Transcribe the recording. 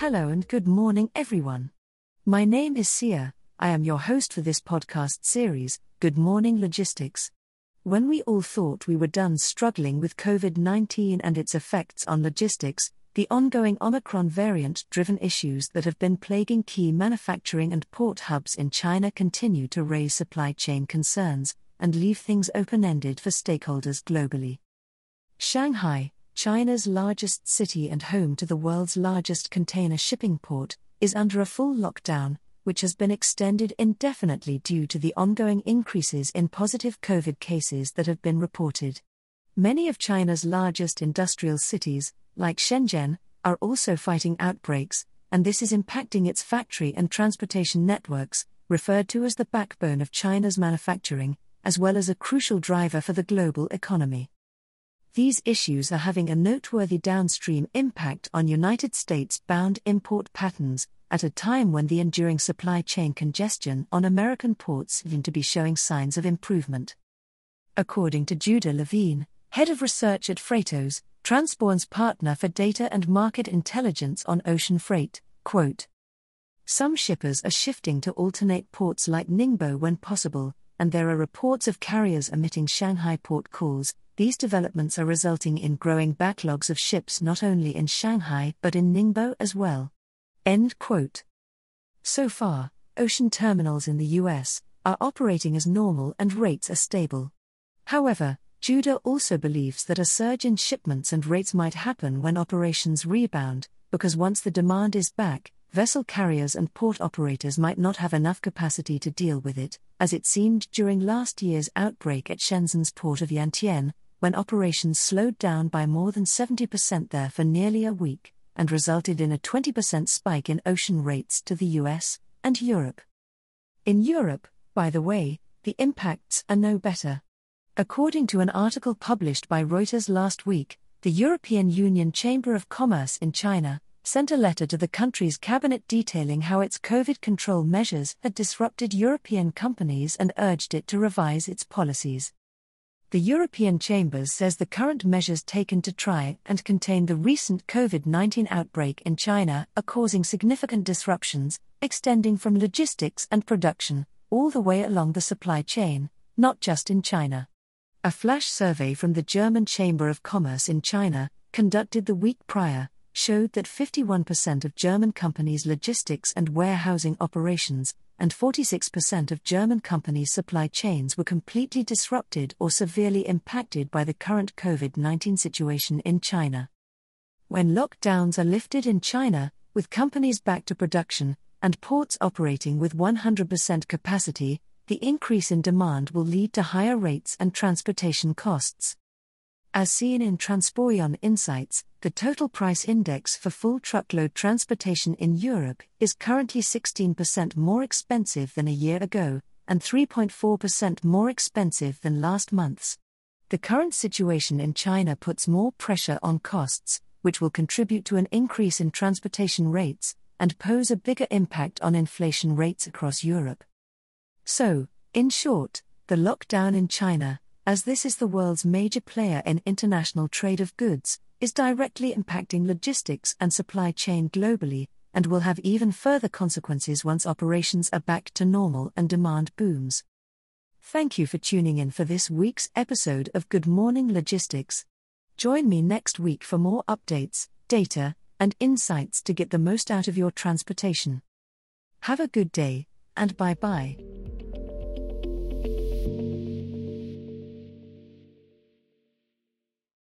Hello and good morning, everyone. My name is Sia. I am your host for this podcast series, Good Morning Logistics. When we all thought we were done struggling with COVID 19 and its effects on logistics, the ongoing Omicron variant driven issues that have been plaguing key manufacturing and port hubs in China continue to raise supply chain concerns and leave things open ended for stakeholders globally. Shanghai, China's largest city and home to the world's largest container shipping port, is under a full lockdown, which has been extended indefinitely due to the ongoing increases in positive COVID cases that have been reported. Many of China's largest industrial cities, like Shenzhen, are also fighting outbreaks, and this is impacting its factory and transportation networks, referred to as the backbone of China's manufacturing, as well as a crucial driver for the global economy. These issues are having a noteworthy downstream impact on United States bound import patterns at a time when the enduring supply chain congestion on American ports seem to be showing signs of improvement. According to Judah Levine, head of research at Freightos, Transporeon's partner for data and market intelligence on ocean freight, quote, Some shippers are shifting to alternate ports like Ningbo when possible, and there are reports of carriers omitting Shanghai port calls. These developments are resulting in growing backlogs of ships not only in Shanghai but in Ningbo as well. End quote. So far, ocean terminals in the US are operating as normal and rates are stable. However, Judah also believes that a surge in shipments and rates might happen when operations rebound, because once the demand is back, vessel carriers and port operators might not have enough capacity to deal with it, as it seemed during last year's outbreak at Shenzhen's port of Yantian, when operations slowed down by more than 70% there for nearly a week, and resulted in a 20% spike in ocean rates to the US and Europe. In Europe, by the way, the impacts are no better. According to an article published by Reuters last week, the European Union Chamber of Commerce in China sent a letter to the country's cabinet detailing how its COVID control measures had disrupted European companies and urged it to revise its policies. The European Chambers says the current measures taken to try and contain the recent COVID 19 outbreak in China are causing significant disruptions, extending from logistics and production all the way along the supply chain, not just in China. A flash survey from the German Chamber of Commerce in China, conducted the week prior, showed that 51% of German companies' logistics and warehousing operations and 46% of German companies' supply chains were completely disrupted or severely impacted by the current COVID 19 situation in China. When lockdowns are lifted in China, with companies back to production, and ports operating with 100% capacity, the increase in demand will lead to higher rates and transportation costs. As seen in Transporeon Insights, the total price index for full truckload transportation in Europe is currently 16% more expensive than a year ago, and 3.4% more expensive than last month's. The current situation in China puts more pressure on costs, which will contribute to an increase in transportation rates, and pose a bigger impact on inflation rates across Europe. So, in short, the lockdown in China, as this is the world's major player in international trade of goods, is directly impacting logistics and supply chain globally, and will have even further consequences once operations are back to normal and demand booms. Thank you for tuning in for this week's episode of Good Morning Logistics. Join me next week for more updates, data, and insights to get the most out of your transportation. Have a good day, and bye bye.